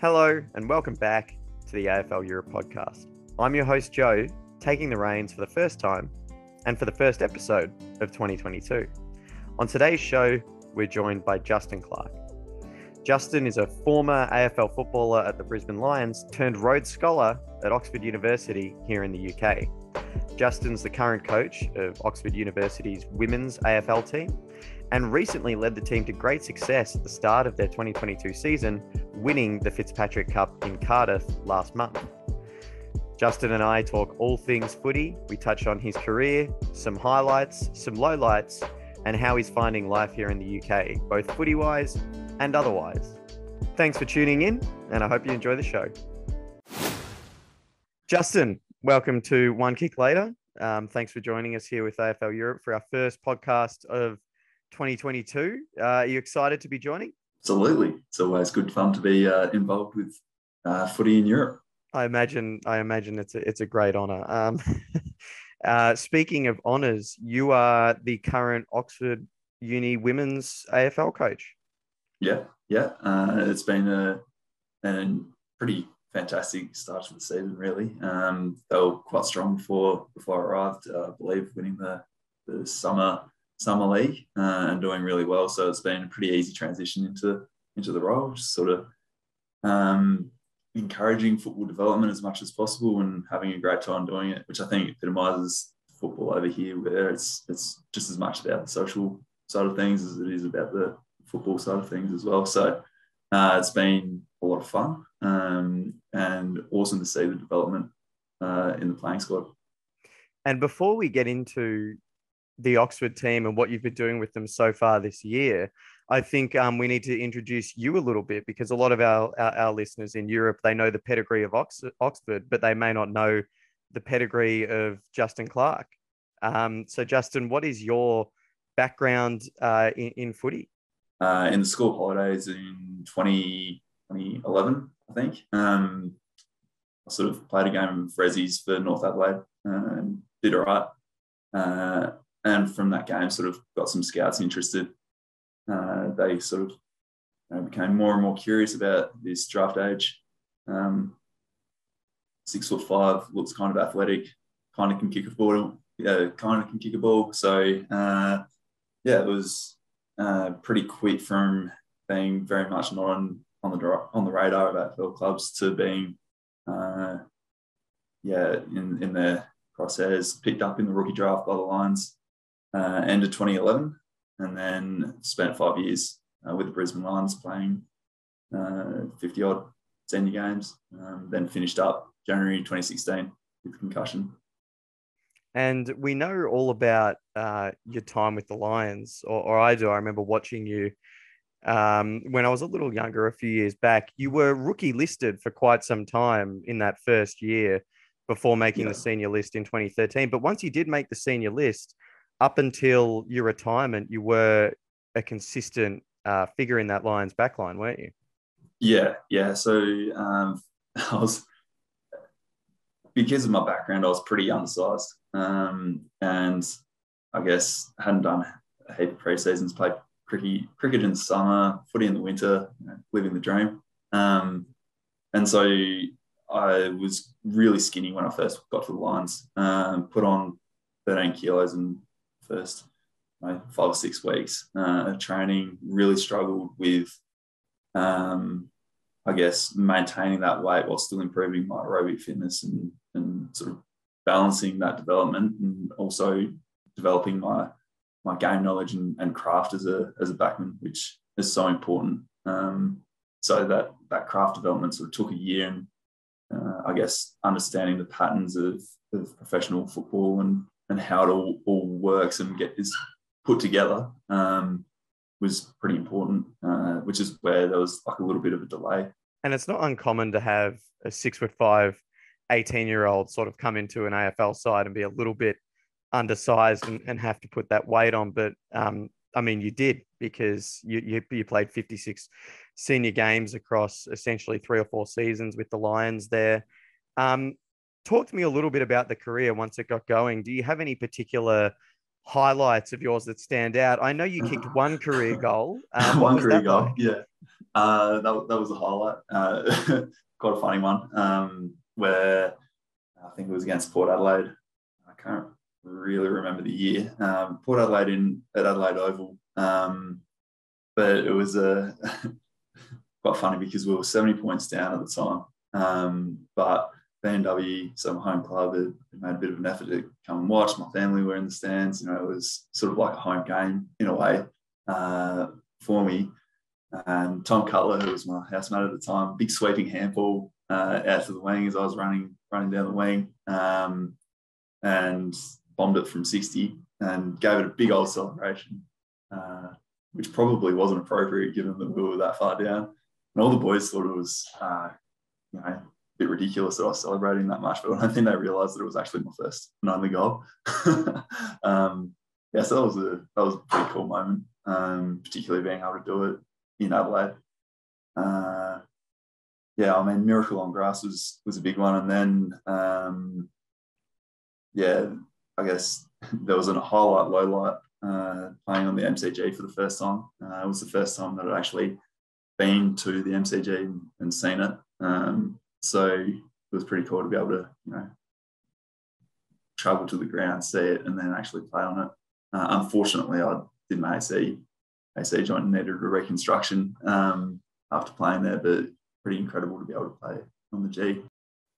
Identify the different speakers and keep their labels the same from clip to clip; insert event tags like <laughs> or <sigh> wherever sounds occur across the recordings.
Speaker 1: Hello, and welcome back to the AFL Europe podcast. I'm your host, Joe, taking the reins for the first time and for the first episode of 2022. On today's show, we're joined by Justin Clarke. Justin is a former AFL footballer at the Brisbane Lions turned Rhodes Scholar at Oxford University here in the UK. Justin's the current coach of Oxford University's women's AFL team and recently led the team to great success at the start of their 2022 season, winning the Fitzpatrick Cup in Cardiff last month. Justin and I talk all things footy. We touch on his career, some highlights, some lowlights, and how he's finding life here in the UK, both footy wise and otherwise. Thanks for tuning in, and I hope you enjoy the show. Justin, welcome to One Kick Later. Um, thanks for joining us here with AFL Europe for our first podcast of 2022. Uh, are you excited to be joining?
Speaker 2: Absolutely. It's always good fun to be uh, involved with uh, footy in Europe.
Speaker 1: I imagine. I imagine it's a it's a great honour. Um, <laughs> uh, speaking of honours, you are the current Oxford Uni women's AFL coach.
Speaker 2: Yeah, yeah. Uh, it's been a, a pretty fantastic start to the season. Really, um, they were quite strong before before I arrived. Uh, I believe winning the the summer summer league uh, and doing really well. So it's been a pretty easy transition into into the role, just sort of um, encouraging football development as much as possible and having a great time doing it, which I think epitomizes football over here, where it's it's just as much about the social side of things as it is about the football side of things as well. So uh, it's been a lot of fun um, and awesome to see the development uh, in the playing squad.
Speaker 1: And before we get into the Oxford team and what you've been doing with them so far this year, I think um, we need to introduce you a little bit because a lot of our, our, our listeners in Europe they know the pedigree of Ox- Oxford, but they may not know the pedigree of Justin Clarke. Um, so, Justin, what is your background uh, in, in, footy?
Speaker 2: Uh, in the school holidays in 20, 2011, I think. Um, I sort of played a game of Rezzies for North Adelaide and did all right. Uh, and from that game, sort of got some scouts interested. Uh, they sort of you know, became more and more curious about this draft age. Um, six foot five, looks kind of athletic, kind of can kick a ball. Yeah, kind of can kick a ball. So uh, yeah, it was uh, pretty quick from being very much not on on the on the radar of AFL clubs to being uh, yeah in in their crosshairs, picked up in the rookie draft by the Lions uh, end of 2011, and then spent five years uh, with the Brisbane Lions playing uh, 50 odd senior games. Um, then finished up January 2016 with concussion.
Speaker 1: And we know all about uh, your time with the Lions, or, or, I do. I remember watching you um, when I was a little younger, a few years back. You were rookie listed for quite some time in that first year before making yeah. the senior list in 2013. But once you did make the senior list, up until your retirement, you were a consistent uh, figure in that Lions backline, weren't you?
Speaker 2: Yeah, yeah. So um, <laughs> I was because of my background, I was pretty undersized, um, and I guess hadn't done a heap of pre-seasons, played cricket, cricket in the summer, footy in the winter, you know, living the dream. Um, and so I was really skinny when I first got to the Lions. Um, put on 13 kilos and first know, five or six weeks uh, of training. Really struggled with, um, I guess, maintaining that weight while still improving my aerobic fitness and, and sort of balancing that development and also developing my my game knowledge and, and craft as a as a backman, which is so important. Um, so that that craft development sort of took a year, and uh, I guess understanding the patterns of, of professional football and and how it all, all works and get is put together um, was pretty important, uh, which is where there was like a little bit of a delay.
Speaker 1: And it's not uncommon to have a six foot five, 18 year old sort of come into an AFL side and be a little bit undersized and, and have to put that weight on. But um, I mean, you did because you, you, you played 56 senior games across essentially three or four seasons with the Lions there. Um, talk to me a little bit about the career once it got going. Do you have any particular highlights of yours that stand out? I know you kicked <laughs> one career goal.
Speaker 2: Um, one career goal, like? yeah. Uh, that, that was a highlight. Uh, <laughs> quite a funny one um, where I think it was against Port Adelaide. I can't really remember the year. Um, Port Adelaide in at Adelaide Oval. Um, but it was uh, <laughs> quite funny because we were 70 points down at the time. Um, but B&W, so my home club, had made a bit of an effort to come and watch. My family were in the stands. You know, it was sort of like a home game in a way uh, for me. And Tom Cutler, who was my housemate at the time, big sweeping handball uh, out to the wing as I was running running down the wing, um, and bombed it from 60 and gave it a big old celebration, uh, which probably wasn't appropriate given that we were that far down. And all the boys thought it was, uh, you know, bit ridiculous that I was celebrating that much, but I don't think they realised that it was actually my first and only goal. um, yeah, so that was a that was a pretty cool moment, um, particularly being able to do it in Adelaide. Uh, yeah, I mean, Miracle on Grass was was a big one, and then um, yeah, I guess <laughs> there was a highlight, low light uh, playing on the MCG for the first time. Uh, it was the first time that I'd actually been to the MCG and, seen it. Um, so it was pretty cool to be able to, you know, travel to the ground, see it, and then actually play on it. Uh, unfortunately, I did my AC AC joint needed a reconstruction um, after playing there, but pretty incredible to be able to play on the G.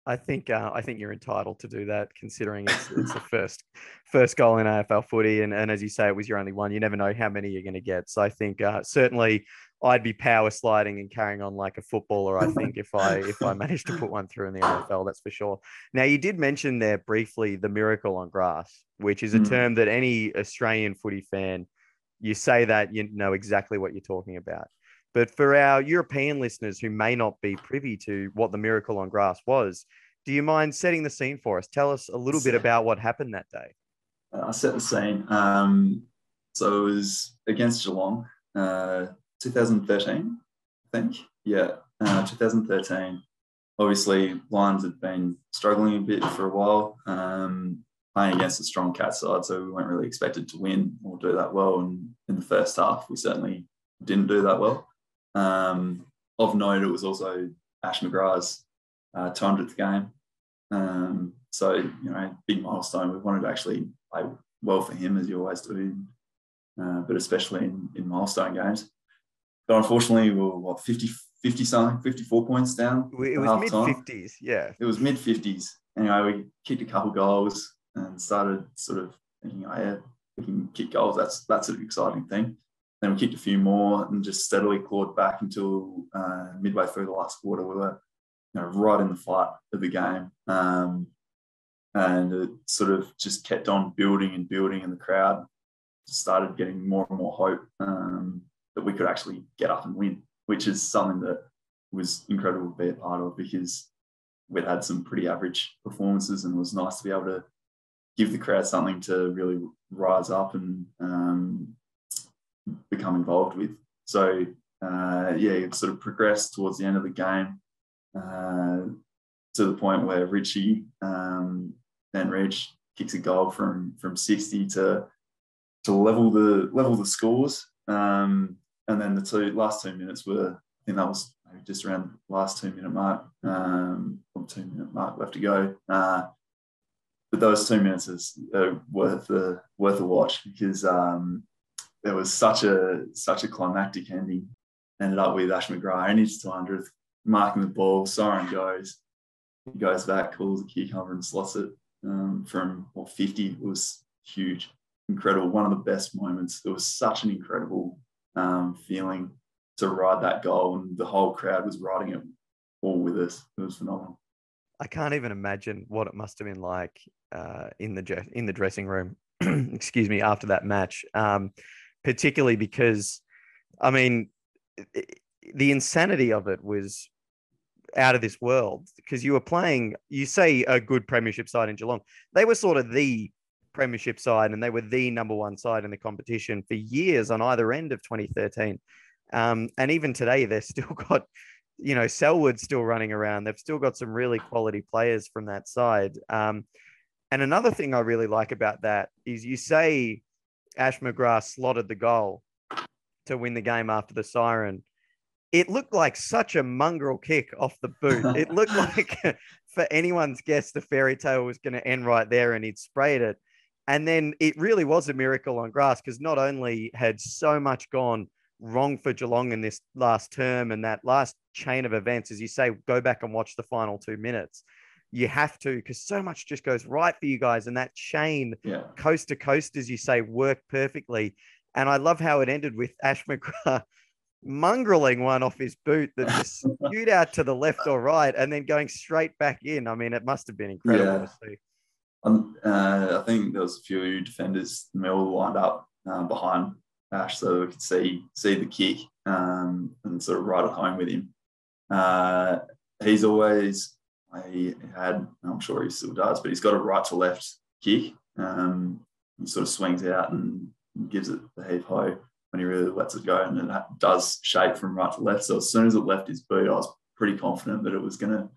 Speaker 1: I think uh, I think you're entitled to do that, considering it's, it's the first first goal in AFL footy, and, and as you say, it was your only one. You never know how many you're going to get. So I think uh, certainly I'd be power sliding and carrying on like a footballer. I think if I if I <laughs> managed to put one through in the AFL, that's for sure. Now you did mention there briefly the miracle on grass, which is a mm. term that any Australian footy fan you say that, you know exactly what you're talking about. But for our European listeners who may not be privy to what the miracle on grass was, do you mind setting the scene for us? Tell us a little bit about what happened that day.
Speaker 2: I'll set the scene. Um, so it was against Geelong, uh, 2013, I think. Yeah, uh, 2013. Obviously, Lions had been struggling a bit for a while. Um, playing against a strong cat side, so we weren't really expected to win or do that well. And in the first half, we certainly didn't do that well. Um, of note, it was also Ash McGrath's uh, 200th game. Um, so, you know, big milestone. We wanted to actually play well for him, as you always do, uh, but especially in, in milestone games. Unfortunately, we were, what, 50, 50 something, 54 points down?
Speaker 1: It was mid 50s, yeah.
Speaker 2: It was mid 50s. Anyway, we kicked a couple goals and started sort of thinking, oh yeah, we can kick goals. That's that's an exciting thing. Then we kicked a few more and just steadily clawed back until uh, midway through the last quarter. We were you know, right in the fight of the game. Um, and it sort of just kept on building and building, and the crowd started getting more and more hope um, that we could actually get up and win, which is something that was incredible to be a part of because we'd had some pretty average performances and it was nice to be able to give the crowd something to really rise up and um, become involved with. So uh, yeah, it sort of progressed towards the end of the game uh, to the point where Richie um, then Rich kicks a goal from from 60 to to level the level the scores. Um, and then the two last two minutes were I think that was maybe just around the last two minute mark, um, two minute mark left to go. Uh, but those two minutes is uh, worth a worth a watch because um, there was such a such a climactic ending. Ended up with Ash McGrath only his 200th, marking the ball. Siren goes, he goes back, calls a cucumber and slots it um, from what 50. It was huge, incredible. One of the best moments. It was such an incredible um, feeling to ride that goal, and the whole crowd was riding it all with us. It was phenomenal.
Speaker 1: I can't even imagine what it must have been like uh, in the in the dressing room. <clears throat> excuse me, after that match, um, particularly because, I mean, the insanity of it was out of this world because you were playing. You say a good premiership side in Geelong. They were sort of the premiership side, and they were the number one side in the competition for years on either end of 2013. Um, and even today, they've still <laughs> got you know, Selwood's still running around. They've still got some really quality players from that side. Um, and another thing I really like about that is you say Ash McGrath slotted the goal to win the game after the siren. it looked like such a mongrel kick off the boot. <laughs> It looked like <laughs> for anyone's guess, the fairy tale was going to end right there and he'd sprayed it. And then it really was a miracle on grass because not only had so much gone wrong for Geelong in this last term and that last chain of events, as you say, go back and watch the final two minutes. You have to because so much just goes right for you guys, and that chain,
Speaker 2: yeah.
Speaker 1: coast to coast, as you say, worked perfectly. And I love how it ended with Ash McGrath mongrelling one off his boot that just <laughs> spewed out to the left or right and then going straight back in. I mean, it must have been incredible yeah. to see.
Speaker 2: Um, uh, I think there was a few defenders Mill lined up uh, behind Ash so we could see see the kick um, and sort of ride it home with him. Uh, he's always he had I'm sure he still does, but he's got a right to left kick. Um, he sort of swings out and gives it the heave ho when he really lets it go, and it does shape from right to left. So as soon as it left his boot, I was pretty confident that it was gonna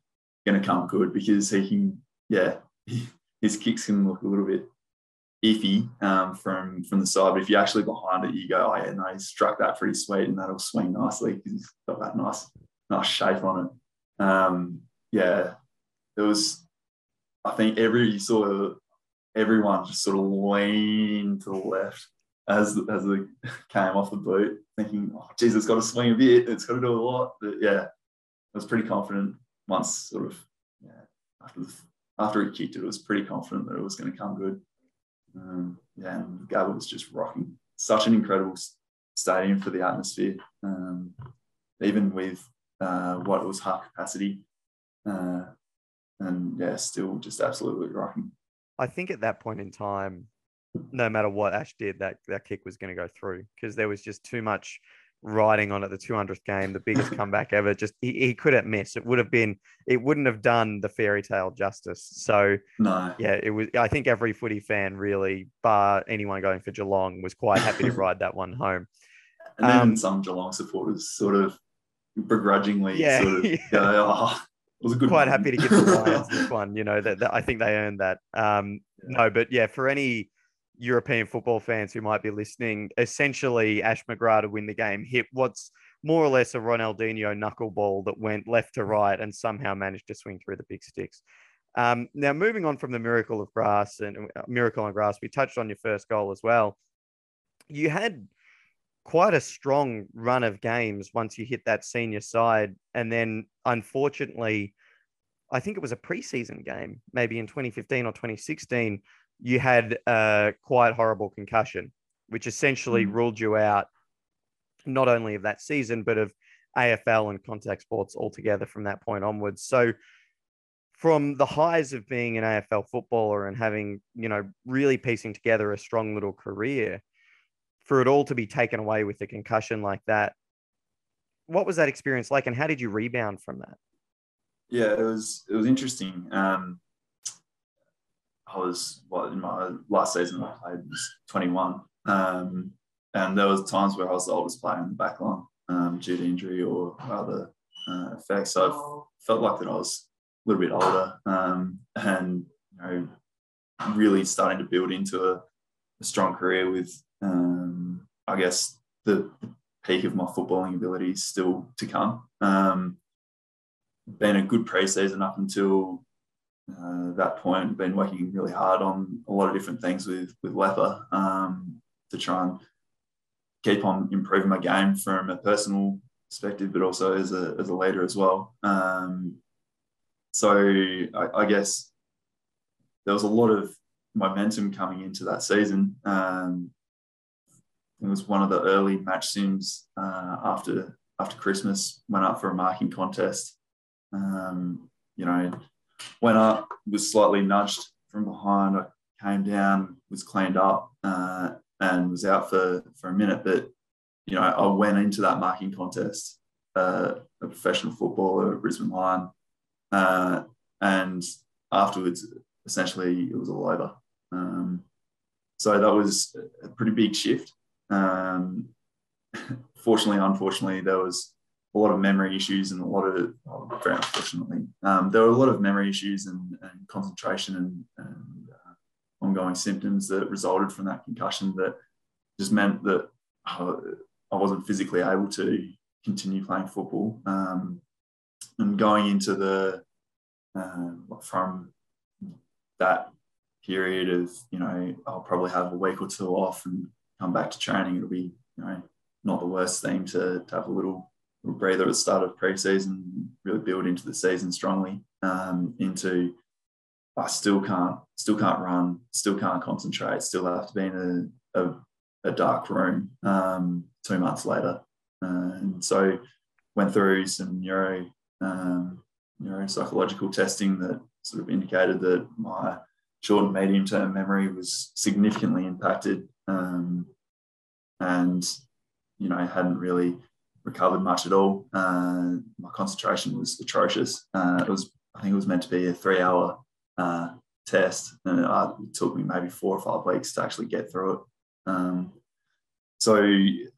Speaker 2: gonna come good because he can, yeah, <laughs> his kicks can look a little bit iffy um, from from the side, but if you're actually behind it, you go, oh yeah, no, he struck that pretty sweet, and that'll swing nicely because he's got that nice nice shape on it. Um, yeah, it was. I think every you saw everyone just sort of lean to the left as as it came off the boot, thinking, "Oh, geez, it's got to swing a bit. It's got to do a lot." But yeah, I was pretty confident once, sort of, yeah, after the, after he kicked it, I was pretty confident that it was going to come good. Um, yeah, and Gabba was just rocking. Such an incredible stadium for the atmosphere, um, even with uh, what was half capacity, uh, and yeah, still just absolutely rocking.
Speaker 1: I think at that point in time, no matter what Ash did, that that kick was going to go through because there was just too much riding on at the 200th game, the biggest <laughs> comeback ever. Just he, he couldn't miss. It would have been, it wouldn't have done the fairy tale justice. So
Speaker 2: no,
Speaker 1: yeah, it was. I think every footy fan really, bar anyone going for Geelong, was quite happy to <laughs> ride that one home.
Speaker 2: And then um, some Geelong supporters sort of begrudgingly yeah, sort of yeah. <laughs> go, oh, it was a good
Speaker 1: quite one. happy to give the Lions this one. You know that, that I think they earned that. Um, yeah. No, but yeah, for any European football fans who might be listening, essentially Ash McGrath to win the game hit what's more or less a Ronaldinho knuckleball that went left to right and somehow managed to swing through the big sticks. Um, now, moving on from the miracle of grass and uh, miracle on grass, we touched on your first goal as well. You had quite a strong run of games once you hit that senior side, and then unfortunately, I think it was a preseason game, maybe in 2015 or 2016 you had a quite horrible concussion, which essentially mm. ruled you out not only of that season, but of AFL and contact sports altogether from that point onwards. So, from the highs of being an AFL footballer and having, you know, really piecing together a strong little career, for it all to be taken away with a concussion like that, what was that experience like, and how did you rebound from that?
Speaker 2: Yeah, it was it was interesting. Um, I was what in my last season I played was 21, um, and there was times where I was the oldest player in the back line um, due to injury or other uh, effects. So I felt like that I was a little bit older um, and you know really starting to build into a, a strong career with um, I guess the peak of my footballing abilities still to come. Um, been a good preseason up until uh, that point, been working really hard on a lot of different things with with Leppa um, to try and keep on improving my game from a personal perspective, but also as a as a leader as well. Um, so I, I, guess there was a lot of momentum coming into that season. Um, it was one of the early match sims uh, after after Christmas. Went up for a marking contest. Um, you know, went up, was slightly nudged from behind. I came down, was cleaned up, uh, and was out for, for a minute. But, you know, I went into that marking contest, uh, a professional footballer, Brisbane Lion. Uh, and afterwards, essentially, it was all over. Um, so that was a pretty big shift. Um, <laughs> fortunately, unfortunately, there was a lot of memory issues and a lot of, oh, very unfortunately, um, there were a lot of memory issues and, and concentration and, and uh, ongoing symptoms that resulted from that concussion that just meant that uh, I wasn't physically able to continue playing football. Um, and going into the uh, from that period of you know I'll probably have a week or two off and come back to training. It'll be you know not the worst thing to, to have a little breather at the start of pre-season, really build into the season strongly. Um, into I still can't still can't run, still can't concentrate, still have to be in a, a, a dark room um, two months later. Uh, and so went through some neuro um, neuropsychological testing that sort of indicated that my short and medium term memory was significantly impacted um, and you know I hadn't really recovered much at all uh, my concentration was atrocious uh, it was i think it was meant to be a three hour uh, test and it, uh, it, took me maybe four or five weeks to actually get through it um, so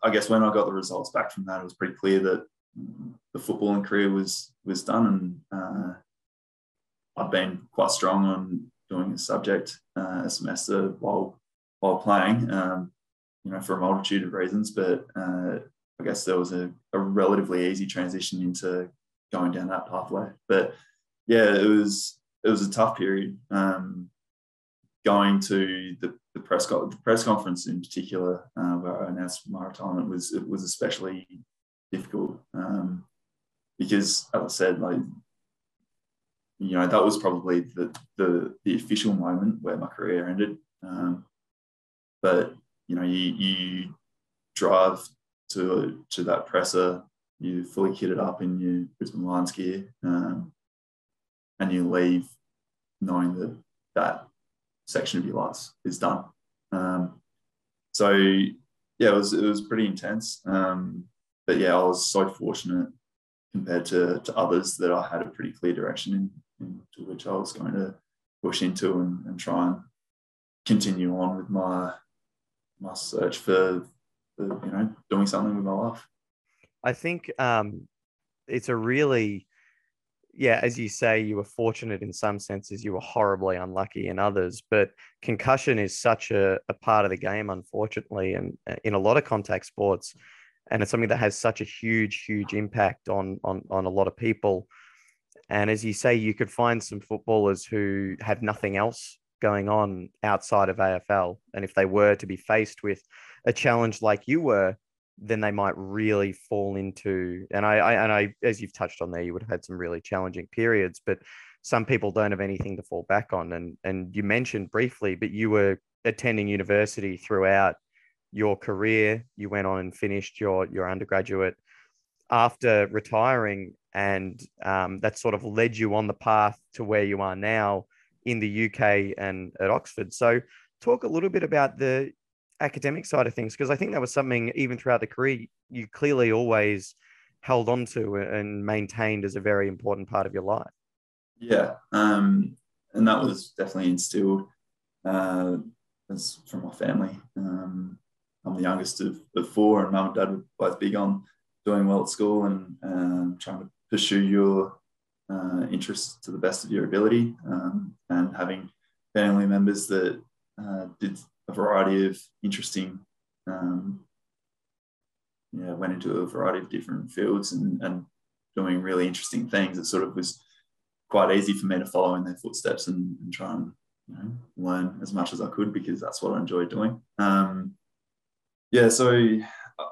Speaker 2: i guess when i got the results back from that it was pretty clear that the footballing career was was done, and uh, I've been quite strong on doing a subject uh, a semester while while playing, um, you know, for a multitude of reasons. But I guess there was a, a, relatively easy transition into going down that pathway. But yeah, it was it was a tough period. Um, going to the, the press co- the press conference in particular, uh, where I announced my retirement, was it was especially difficult um, because, as I said, like you know, that was probably the the, the official moment where my career ended. Um, but you know, you, you drive to to that presser, you fully kitted up in your Brisbane Lions gear, um, and you leave knowing that that section of your life is done. Um, so yeah, it was it was pretty intense. Um, but yeah, I was so fortunate compared to, to others that I had a pretty clear direction in, into which I was going to push into and, and try and continue on with my my search for you know doing something with my life.
Speaker 1: I think um, it's a really yeah, as you say, you were fortunate in some senses, you were horribly unlucky in others. But concussion is such a, a part of the game, unfortunately, and uh, in a lot of contact sports and it's something that has such a huge huge impact on on on a lot of people and as you say you could find some footballers who have nothing else going on outside of AFL and if they were to be faced with a challenge like you were then they might really fall into and I, I and I as you've touched on there you would have had some really challenging periods but some people don't have anything to fall back on and and you mentioned briefly but you were attending university throughout your career. You went on and finished your your undergraduate after retiring, and um, that sort of led you on the path to where you are now in the UK and at Oxford. So, talk a little bit about the academic side of things because I think that was something even throughout the career you clearly always held on to and maintained as a very important part of your life.
Speaker 2: Yeah, um, and that was definitely instilled uh, as from my family. Um, I'm the youngest of, of four, and mum and dad were both big on doing well at school and um, trying to pursue your uh, interests to the best of your ability, um, and having family members that uh, did variety of interesting, um, yeah, went into a variety of different fields and, and doing really interesting things. It sort of was quite easy for me to follow in their footsteps and, and try and you know, learn as much as I could because that's what I enjoyed doing. Um, yeah, so uh,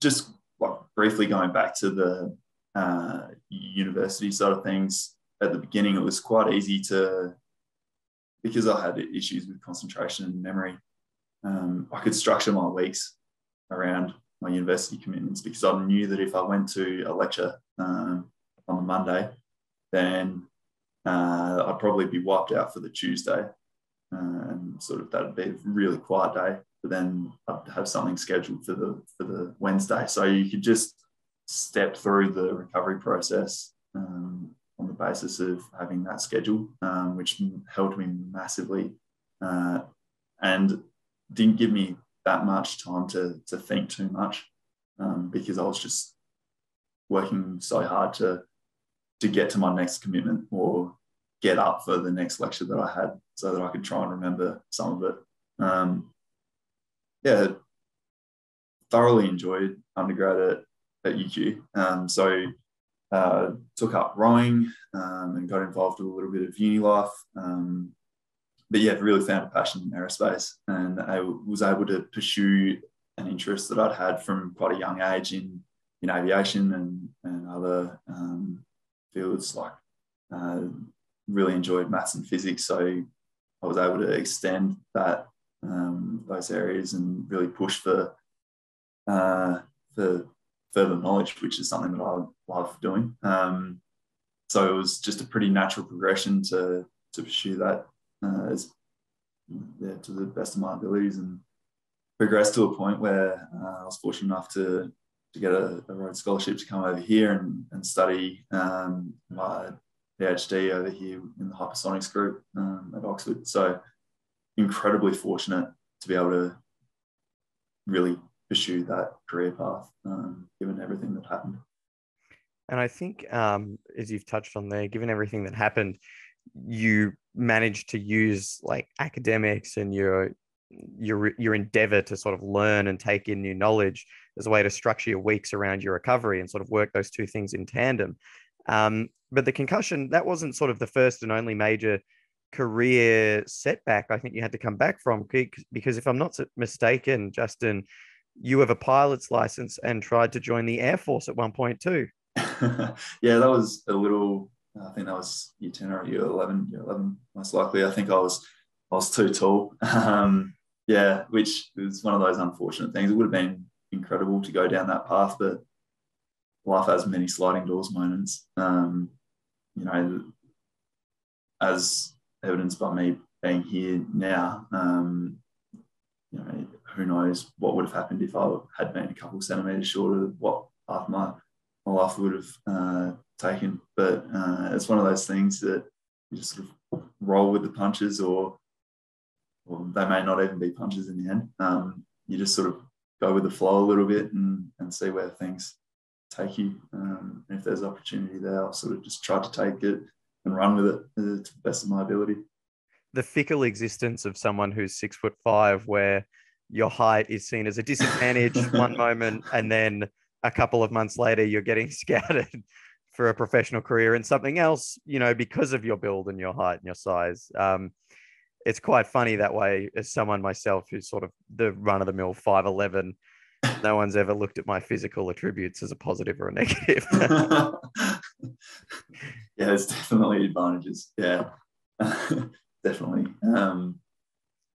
Speaker 2: just like briefly going back to the uh, university side of things, at the beginning it was quite easy to, because I had issues with concentration and memory, um, I could structure my weeks around my university commitments because I knew that if I went to a lecture um, on the Monday, then uh, I'd probably be wiped out for the Tuesday. And sort of that'd be a really quiet day but then I'd have something scheduled for the for the Wednesday. So you could just step through the recovery process um, on the basis of having that schedule, um, which helped me massively uh, and didn't give me that much time to to think too much um, because I was just working so hard to to get to my next commitment or get up for the next lecture that I had so that I could try and remember some of it. Um, yeah, thoroughly enjoyed undergrad at at UQ. Um, so uh, took up rowing um, and got involved with a little bit of uni life. Um, but yeah, really found a passion in aerospace and I was able to pursue an interest that I'd had from quite a young age in, in aviation and, and other um, fields like uh, really enjoyed maths and physics. So I was able to extend that um, those areas and really push for uh, for further knowledge, which is something that I love doing. Um, so it was just a pretty natural progression to to pursue that uh, as to the best of my abilities and progressed to a point where uh, I was fortunate enough to to get a, a Rhodes scholarship to come over here and, and study um, my PhD over here in the hypersonics group um, at Oxford. So incredibly fortunate to be able to really pursue that career path, um, given everything that happened.
Speaker 1: And I think, um, as you've touched on there, given everything that happened, you managed to use like academics and your your your endeavor to sort of learn and take in new knowledge as a way to structure your weeks around your recovery and sort of work those two things in tandem. Um, but the concussion that wasn't sort of the first and only major career setback I think you had to come back from because if I'm not mistaken, Justin, you have a pilot's license and tried to join the Air Force at one point too. <laughs>
Speaker 2: yeah, that was a little. I think that was year ten or year eleven. Year eleven, most likely. I think I was I was too tall. <laughs> Um, yeah, which was one of those unfortunate things. It would have been incredible to go down that path, but life has many sliding doors moments. Um, you know, as evidenced by me being here now, um, you know, who knows what would have happened if I had been a couple centimeters shorter, what path my, my life would have uh, taken. But uh, it's one of those things that you just sort of roll with the punches, or, or they may not even be punches in the end. Um, you just sort of go with the flow a little bit and, and see where things take you. Um, if there's opportunity there, I'll sort of just try to take it and run with it to the best of my ability.
Speaker 1: The fickle existence of someone who's six foot five, where your height is seen as a disadvantage <laughs> one moment, and then a couple of months later, you're getting <laughs> scouted for a professional career in something else, you know, because of your build and your height and your size. Um, it's quite funny that way as someone myself who's sort of the run of the mill 5'11 no one's ever looked at my physical attributes as a positive or a <laughs> negative. <laughs>
Speaker 2: yeah, there's definitely advantages. Yeah, definitely. Um,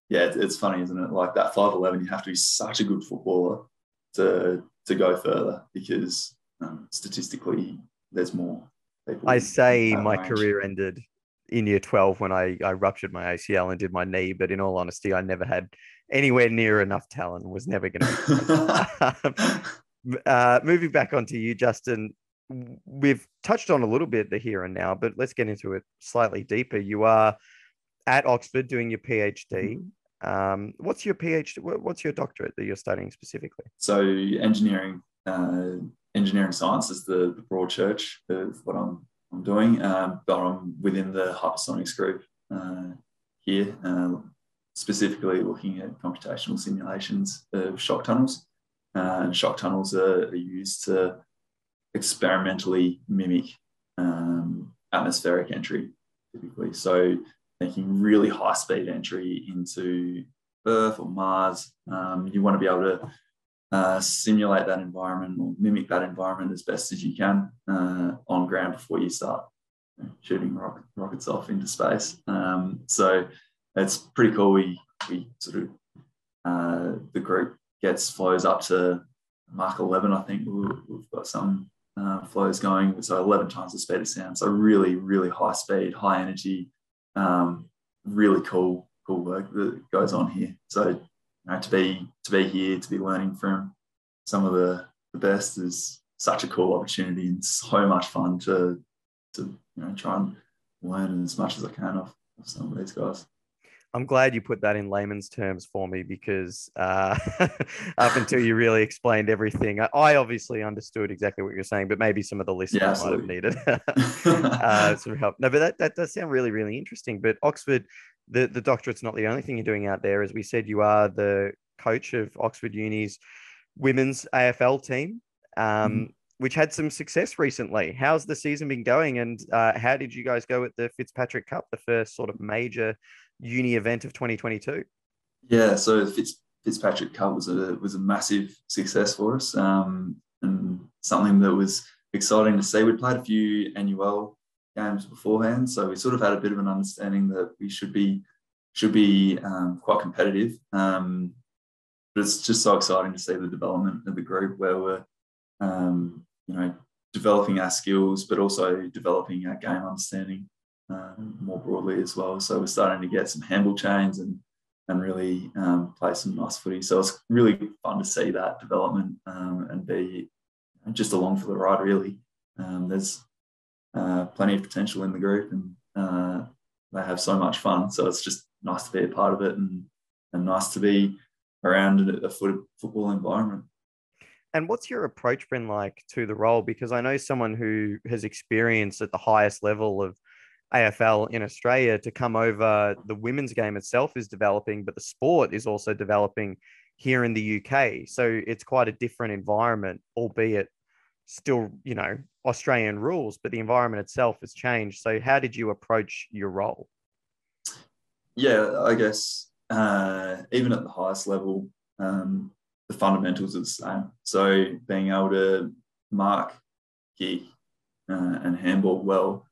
Speaker 2: yeah, it's funny, isn't it? Like that 5'11, you have to be such a good footballer to to go further because um, statistically, there's more
Speaker 1: people. I say my range. career ended in year 12 when I, I ruptured my ACL and did my knee, but in all honesty, I never had anywhere near enough talent, was never going <laughs> to. uh, moving back onto you, Justin, we've touched on a little bit the here and now, but let's get into it slightly deeper. You are at Oxford doing your PhD. Mm-hmm. Um, what's your PhD? What's your doctorate that you're studying specifically?
Speaker 2: So engineering, uh, engineering science is the, the broad church of what I'm I'm doing, um, but I'm within the hypersonics group uh, here, uh, specifically looking at computational simulations of shock tunnels. Uh, and shock tunnels are, are, used to experimentally mimic um, atmospheric entry, typically. So making really high speed entry into Earth or Mars. Um, you want to be able to uh, simulate that environment or mimic that environment as best as you can uh, on ground before you start shooting rocket, rockets off into space. Um, so it's pretty cool. We we sort of uh, the group gets flows up to Mach 11. I think we've got some uh, flows going, so 11 times the speed of sound. So really, really high speed, high energy, um, really cool, cool work that goes on here. So you know, to be to be here, to be learning from some of the, the best is such a cool opportunity and so much fun to to you know try and learn as much as I can off, of some of these guys.
Speaker 1: I'm glad you put that in layman's terms for me because uh, <laughs> up until you really explained everything, I obviously understood exactly what you're saying, but maybe some of the listeners yeah, might have needed <laughs> uh, some help. No, but that, that does sound really, really interesting. But Oxford, the, the doctorate's not the only thing you're doing out there. As we said, you are the coach of Oxford Uni's women's AFL team. um, which had some success recently. How's the season been going, and uh, how did you guys go at the Fitzpatrick Cup, the first sort of major uni event of 2022?
Speaker 2: Yeah, so Fitz, Fitzpatrick Cup was a was a massive success for us, um, and something that was exciting to see. We'd played a few NUL games beforehand, so we sort of had a bit of an understanding that we should be should be um, quite competitive. Um, but it's just so exciting to see the development of the group where we're um, you know developing our skills, but also developing our game understanding um, more broadly as well. So we're starting to get some handball chains and and really um, play some nice footy. So it's really fun to see that development um, and be just along for the ride. Really, um, there's uh, plenty of potential in the group, and uh, they have so much fun. So it's just nice to be a part of it, and and nice to be around a foot, football environment.
Speaker 1: And what's your approach been like to the role? Because I know someone who has experienced at the highest level of AFL in Australia to come over. The women's game itself is developing, but the sport is also developing here in the UK. So it's quite a different environment, albeit still, you know, Australian rules, but the environment itself has changed. So how did you approach your role?
Speaker 2: Yeah, I guess uh, even at the highest level, um, the fundamentals are the same. So being able to mark, kick, uh, and handball well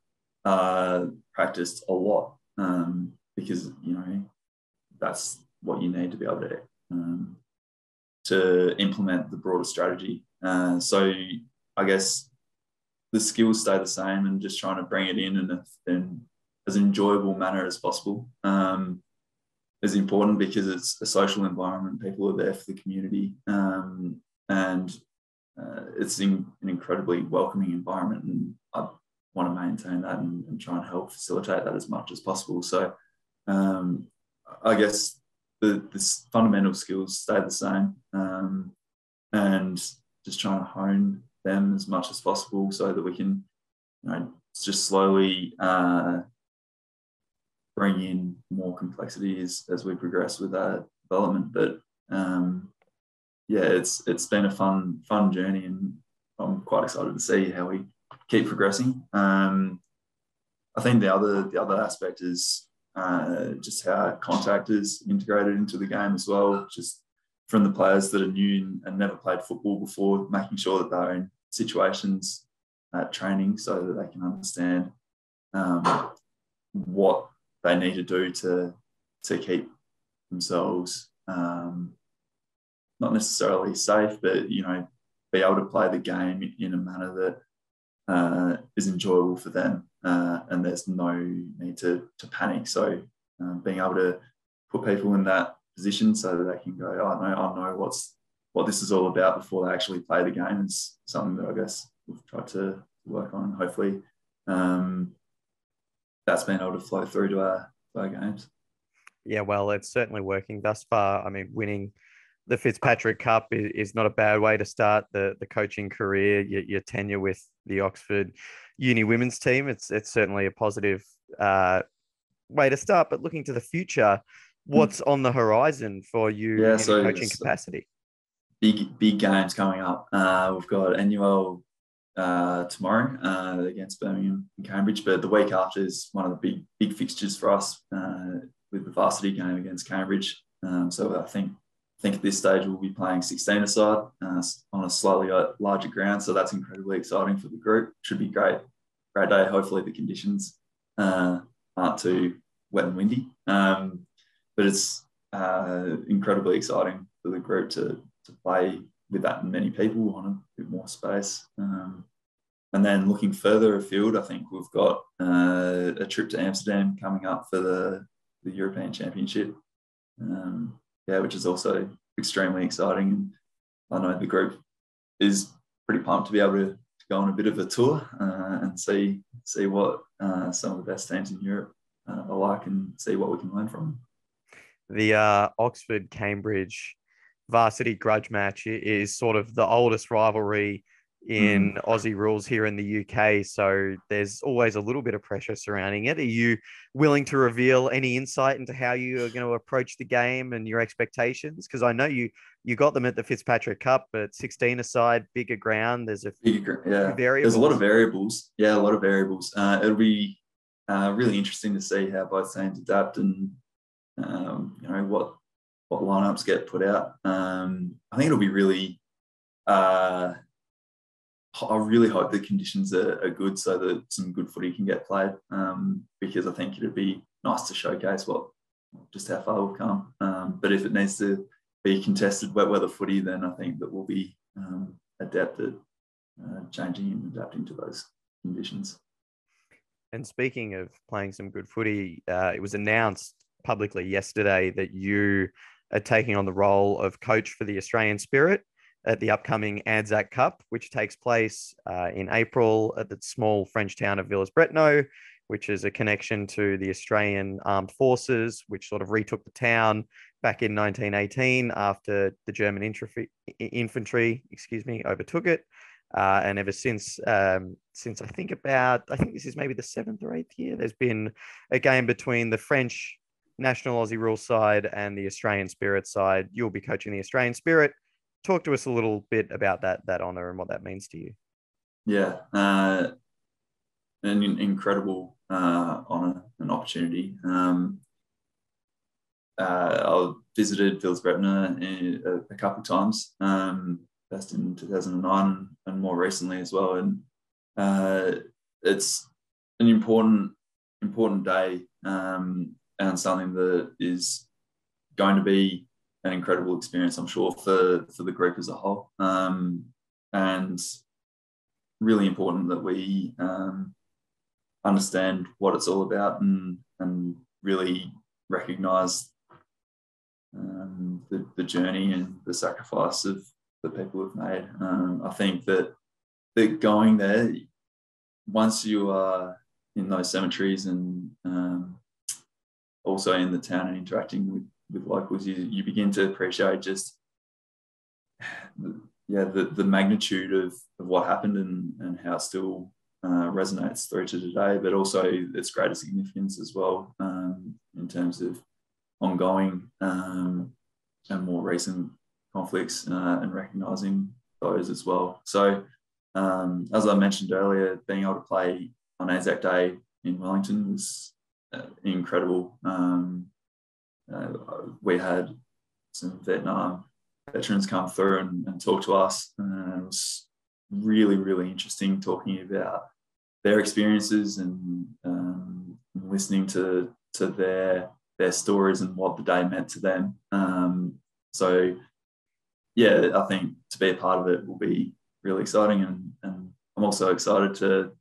Speaker 2: uh, practiced a lot um, because you know that's what you need to be able to um, to implement the broader strategy. Uh, so I guess the skills stay the same and just trying to bring it in in, a, in as enjoyable manner as possible um, is important because it's a social environment. People are there for the community, um, and uh, it's in, an incredibly welcoming environment. And I want to maintain that and, and, try and help facilitate that as much as possible. So um, I guess the, the, fundamental skills stay the same um, and just trying to hone them as much as possible so that we can you know, just slowly uh, bring in more complexity as, as we progress with our development. But um, yeah, it's it's been a fun fun journey, and I'm quite excited to see how we keep progressing. Um, I think the other the other aspect is uh, just how contact is integrated into the game as well. Just from the players that are new and never played football before, making sure that they're in situations at training so that they can understand um, what they need to do to to keep themselves um, not necessarily safe, but you know, be able to play the game in a manner that uh, is enjoyable for them, uh, and there's no need to to panic. So um, being able to put people in that position so that they can go, oh, I know, I know what's what this is all about before they actually play the game is something that I guess we've tried to work on. Hopefully, um, that's been able to flow through to our, to our games.
Speaker 1: Yeah, well, it's certainly working thus far. I mean, winning the Fitzpatrick Cup is, not a bad way to start the, the coaching career, your, your tenure with the Oxford Uni women's team. It's, it's certainly a positive uh, way to start. But looking to the future, hmm. what's on the horizon for you yeah, in so, coaching capacity?
Speaker 2: Big, big games coming up. Uh, we've got NUL uh, tomorrow uh, against Birmingham and Cambridge, but the week after is one of the big, big fixtures for us uh, with the varsity game against Cambridge. Um, so I think think at this stage we'll be playing 16 aside uh, on a slightly uh, larger ground. So that's incredibly exciting for the group. Should be great, great day. Hopefully the conditions uh, aren't too wet and windy. Um, but it's uh, incredibly exciting for the group to, to play with that many people on a bit more space. Um, and then looking further afield, I think we've got uh, a trip to Amsterdam coming up for the, the European Championship. Um, yeah, which is also extremely exciting. I know the group is pretty pumped to be able to, go on a bit of a tour uh, and see see what uh, some of the best teams in Europe uh, are like and see what we can learn from them.
Speaker 1: The uh, Oxford Cambridge varsity grudge match is sort of the oldest rivalry in mm. Aussie rules here in the UK. So there's always a little bit of pressure surrounding it. Are you willing to reveal any insight into how you are going to approach the game and your expectations? Because I know you you got them at the Fitzpatrick Cup, but 16 aside, bigger ground. There's a
Speaker 2: few yeah. There's a lot of variables. Yeah, a lot of variables. Uh, it'll be uh, really interesting to see how both teams adapt and um, you know what what lineups get put out. Um, I think it'll be really. Uh, I really hope the conditions are, are, good so that some good footy can get played. Um, because I think it'd be nice to showcase what just how far we've come. Um, but if it needs to be contested wet weather footy, then I think that we'll be um, adept at uh, changing and adapting to those conditions.
Speaker 1: And speaking of playing some good footy, uh, it was announced publicly yesterday that you are taking on the role of coach for the Australian Spirit at the upcoming Anzac Cup, which takes place uh, in April at the small French town of Villers-Bretonneux, which is a connection to the Australian Armed Forces, which sort of retook the town back in 1918 after the German infantry, infantry excuse me, overtook it. Uh, and ever since, um, since I think about, I think this is maybe the seventh or eighth year, there's been a game between the French National Aussie Rule side and the Australian Spirit side. You'll be coaching the Australian Spirit. Talk to us a little bit about that that honor and what that means to you.
Speaker 2: Yeah, uh, an incredible uh, honor and opportunity. Um, uh, I visited Villers-Bretonneux a, a couple of times. Um, first in 2009 and more recently as well. And uh, it's an important important day um, and something that is going to be an incredible experience, I'm sure, for for the group as a whole. Um, and really important that we um, understand what it's all about and and really recognise um, the, the journey and the sacrifice of the people have made. Um, I think that that going there, once you are in those cemeteries and um, also in the town and interacting with, with locals, you, you begin to appreciate just yeah the, the magnitude of, of what happened and, and how it still uh, resonates through to today, but also its greater significance as well um, in terms of ongoing um, and more recent conflicts uh, and recognizing those as well. So, um, as I mentioned earlier, being able to play on Anzac Day in Wellington was uh, incredible. Um, uh, we had some Vietnam veterans come through and, and talk to us. Uh, it was really, really interesting talking about their experiences and um, listening to to their their stories and what the day meant to them. Um, so yeah, I think to be a part of it will be really exciting, and, and I'm also excited to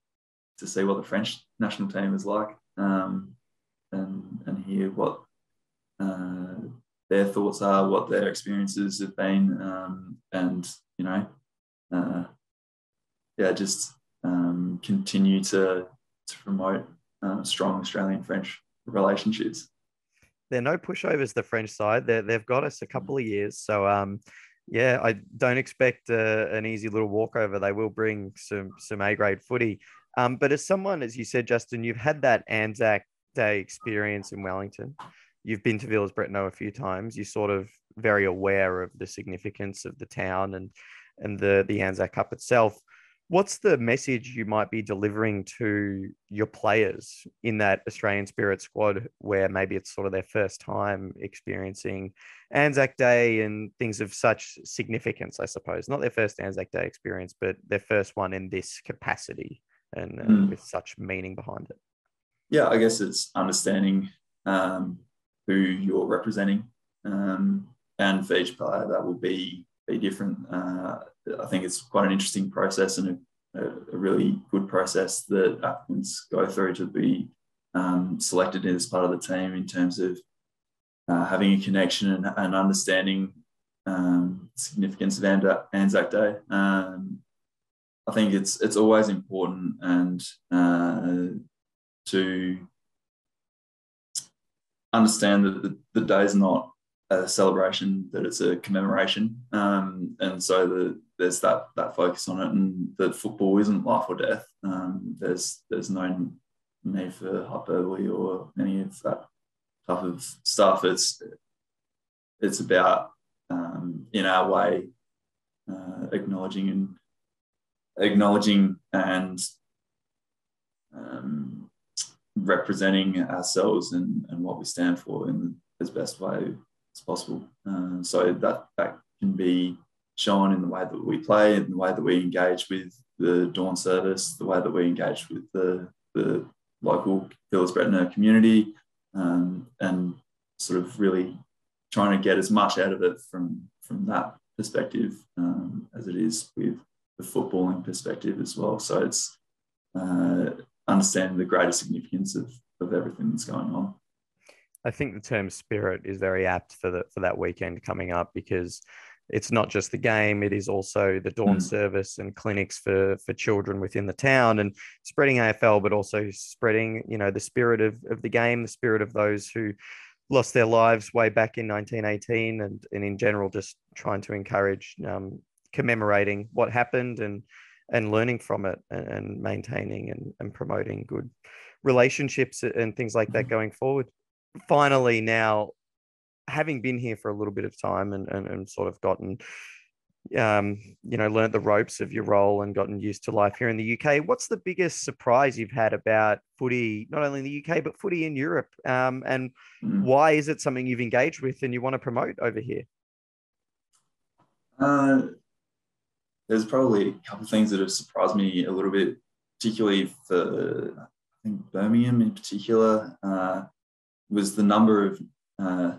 Speaker 2: to see what the French national team is like, um, and and hear what uh, their thoughts are, what their experiences have been, um, and you know, uh, yeah, just um, continue to to promote uh, strong Australian French relationships.
Speaker 1: They're no pushovers. The French side, they they've got us a couple of years, so um, yeah, I don't expect uh, an easy little walkover. They will bring some some A grade footy. Um, but as someone, as you said, Justin, you've had that Anzac Day experience in Wellington. You've been to Villers-Bretonneux a few times. You're sort of very aware of the significance of the town and and the the Anzac Cup itself what's the message you might be delivering to your players in that Australian Spirit squad where maybe it's sort of their first time experiencing Anzac Day and things of such significance, I suppose? Not their first Anzac Day experience, but their first one in this capacity and uh, mm. with such meaning behind it.
Speaker 2: Yeah, I guess it's understanding um, who you're representing. Um, and for each player, that will be be different. Uh, I think it's quite an interesting process and a, a really good process that applicants go through to be um, selected as part of the team in terms of uh, having a connection and, and understanding um, significance of Anzac Day. Um, I think it's it's always important and uh, to understand that the, the day is not a celebration, that it's a commemoration, um, and so the, there's that that focus on it, and that football isn't life or death. Um, there's there's no need for hyperbole or any of that type of stuff. It's it's about um, in our way uh, acknowledging and acknowledging and um, representing ourselves and, and what we stand for in as best way as possible. Uh, so that that can be shown in the way that we play, in the way that we engage with the dawn service, the way that we engage with the, the local Villers community, um, and sort of really trying to get as much out of it from from that perspective um, as it is with the footballing perspective as well. So it's uh, understanding the greater significance of, of everything that's going on.
Speaker 1: I think the term spirit is very apt for the for that weekend coming up because it's not just the game; it is also the dawn mm. service and clinics for for children within the town and spreading AFL, but also spreading you know the spirit of of the game, the spirit of those who lost their lives way back in 1918, and and in general just trying to encourage um, commemorating what happened and and learning from it and, and maintaining and, and promoting good relationships and things like that mm-hmm. going forward. Finally, now having been here for a little bit of time and, and, and sort of gotten um, you know, learned the ropes of your role and gotten used to life here in the UK. What's the biggest surprise you've had about footy, not only in the UK, but footy in Europe? Um, and mm. why is it something you've engaged with and you want to promote over here?
Speaker 2: Uh, there's probably a couple of things that have surprised me a little bit, particularly for I think Birmingham in particular, uh, was the number of uh,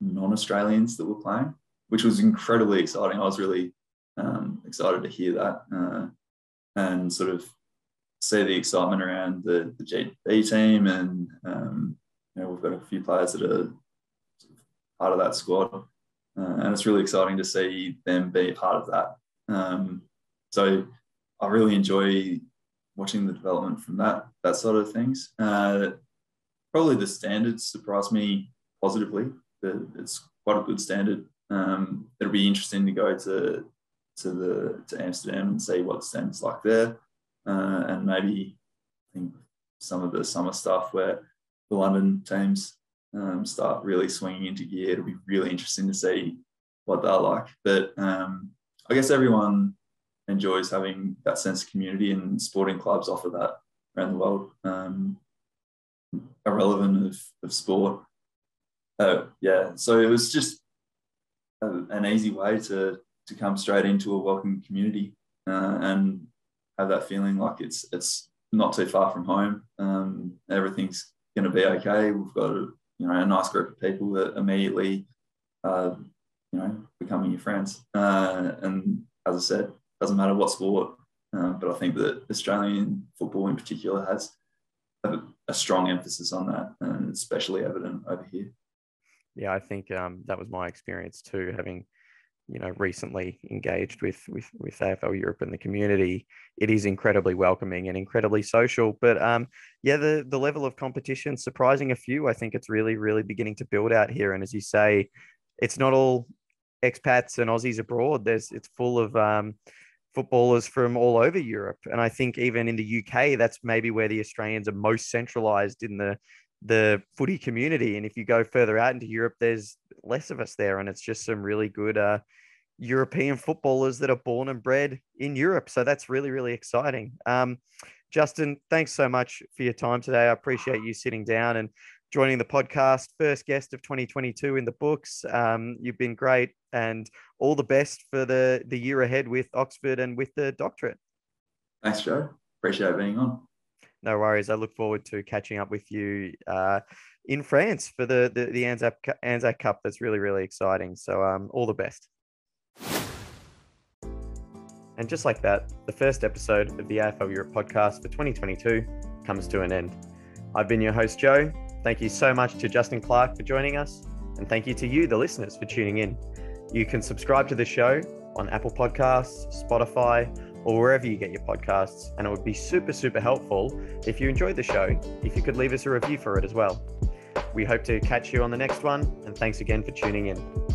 Speaker 2: non-Australians that were playing, which was incredibly exciting. I was really um, excited to hear that uh, and sort of see the excitement around the, the GB team, and um, you know, we've got a few players that are part of that squad, uh, and it's really exciting to see them be a part of that. Um, so I really enjoy watching the development from that that sort of things. Uh, probably the standards surprised me positively. It's quite a good standard. Um, it'll be interesting to go to to the to Amsterdam and see what the standards like there, uh, and maybe I think some of the summer stuff where the London teams um, start really swinging into gear. It'll be really interesting to see what they're like. But um, I guess everyone enjoys having that sense of community, and sporting clubs offer that around the world, um, irrelevant of, of sport. Uh, yeah, so it was just a, an easy way to to come straight into a welcoming community uh, and have that feeling like it's it's not too far from home. Um, everything's going to be okay. We've got a, you know a nice group of people that immediately uh, you know, becoming your friends. Uh, and as I said, doesn't matter what sport, uh, but I think that Australian football in particular has a, a, strong emphasis on that, and especially evident over here.
Speaker 1: Yeah, I think um, that was my experience too, having you know recently engaged with with with AFL Europe and the community. It is incredibly welcoming and incredibly social. But um, yeah, the the level of competition surprising a few. I think it's really really beginning to build out here. And as you say, it's not all expats and Aussies abroad. There's it's full of um, footballers from all over Europe, and I think even in the UK, that's maybe where the Australians are most centralized in the the footy community. And if you go further out into Europe, there's less of us there, and it's just some really good uh, European footballers that are born and bred in Europe. So that's really really exciting. Um, Justin, thanks so much for your time today. I appreciate you sitting down and joining the podcast. First guest of 2022 in the books. Um, you've been great, and all the best for the the year ahead with Oxford and with the doctorate.
Speaker 2: Thanks, Joe. Appreciate being on.
Speaker 1: No worries. I look forward to catching up with you uh, in France for the the, the Anzac Anzac Cup. That's really really exciting. So um, all the best. And just like that, the first episode of the AFL Europe podcast for 2022 comes to an end. I've been your host, Joe, Thank you so much to Justin Clarke for joining us, and thank you to you, the listeners, for tuning in. You can subscribe to the show on Apple Podcasts, Spotify, or wherever you get your podcasts, and it would be super, super helpful if you enjoyed the show, if you could leave us a review for it as well. We hope to catch you on the next one, and thanks again for tuning in.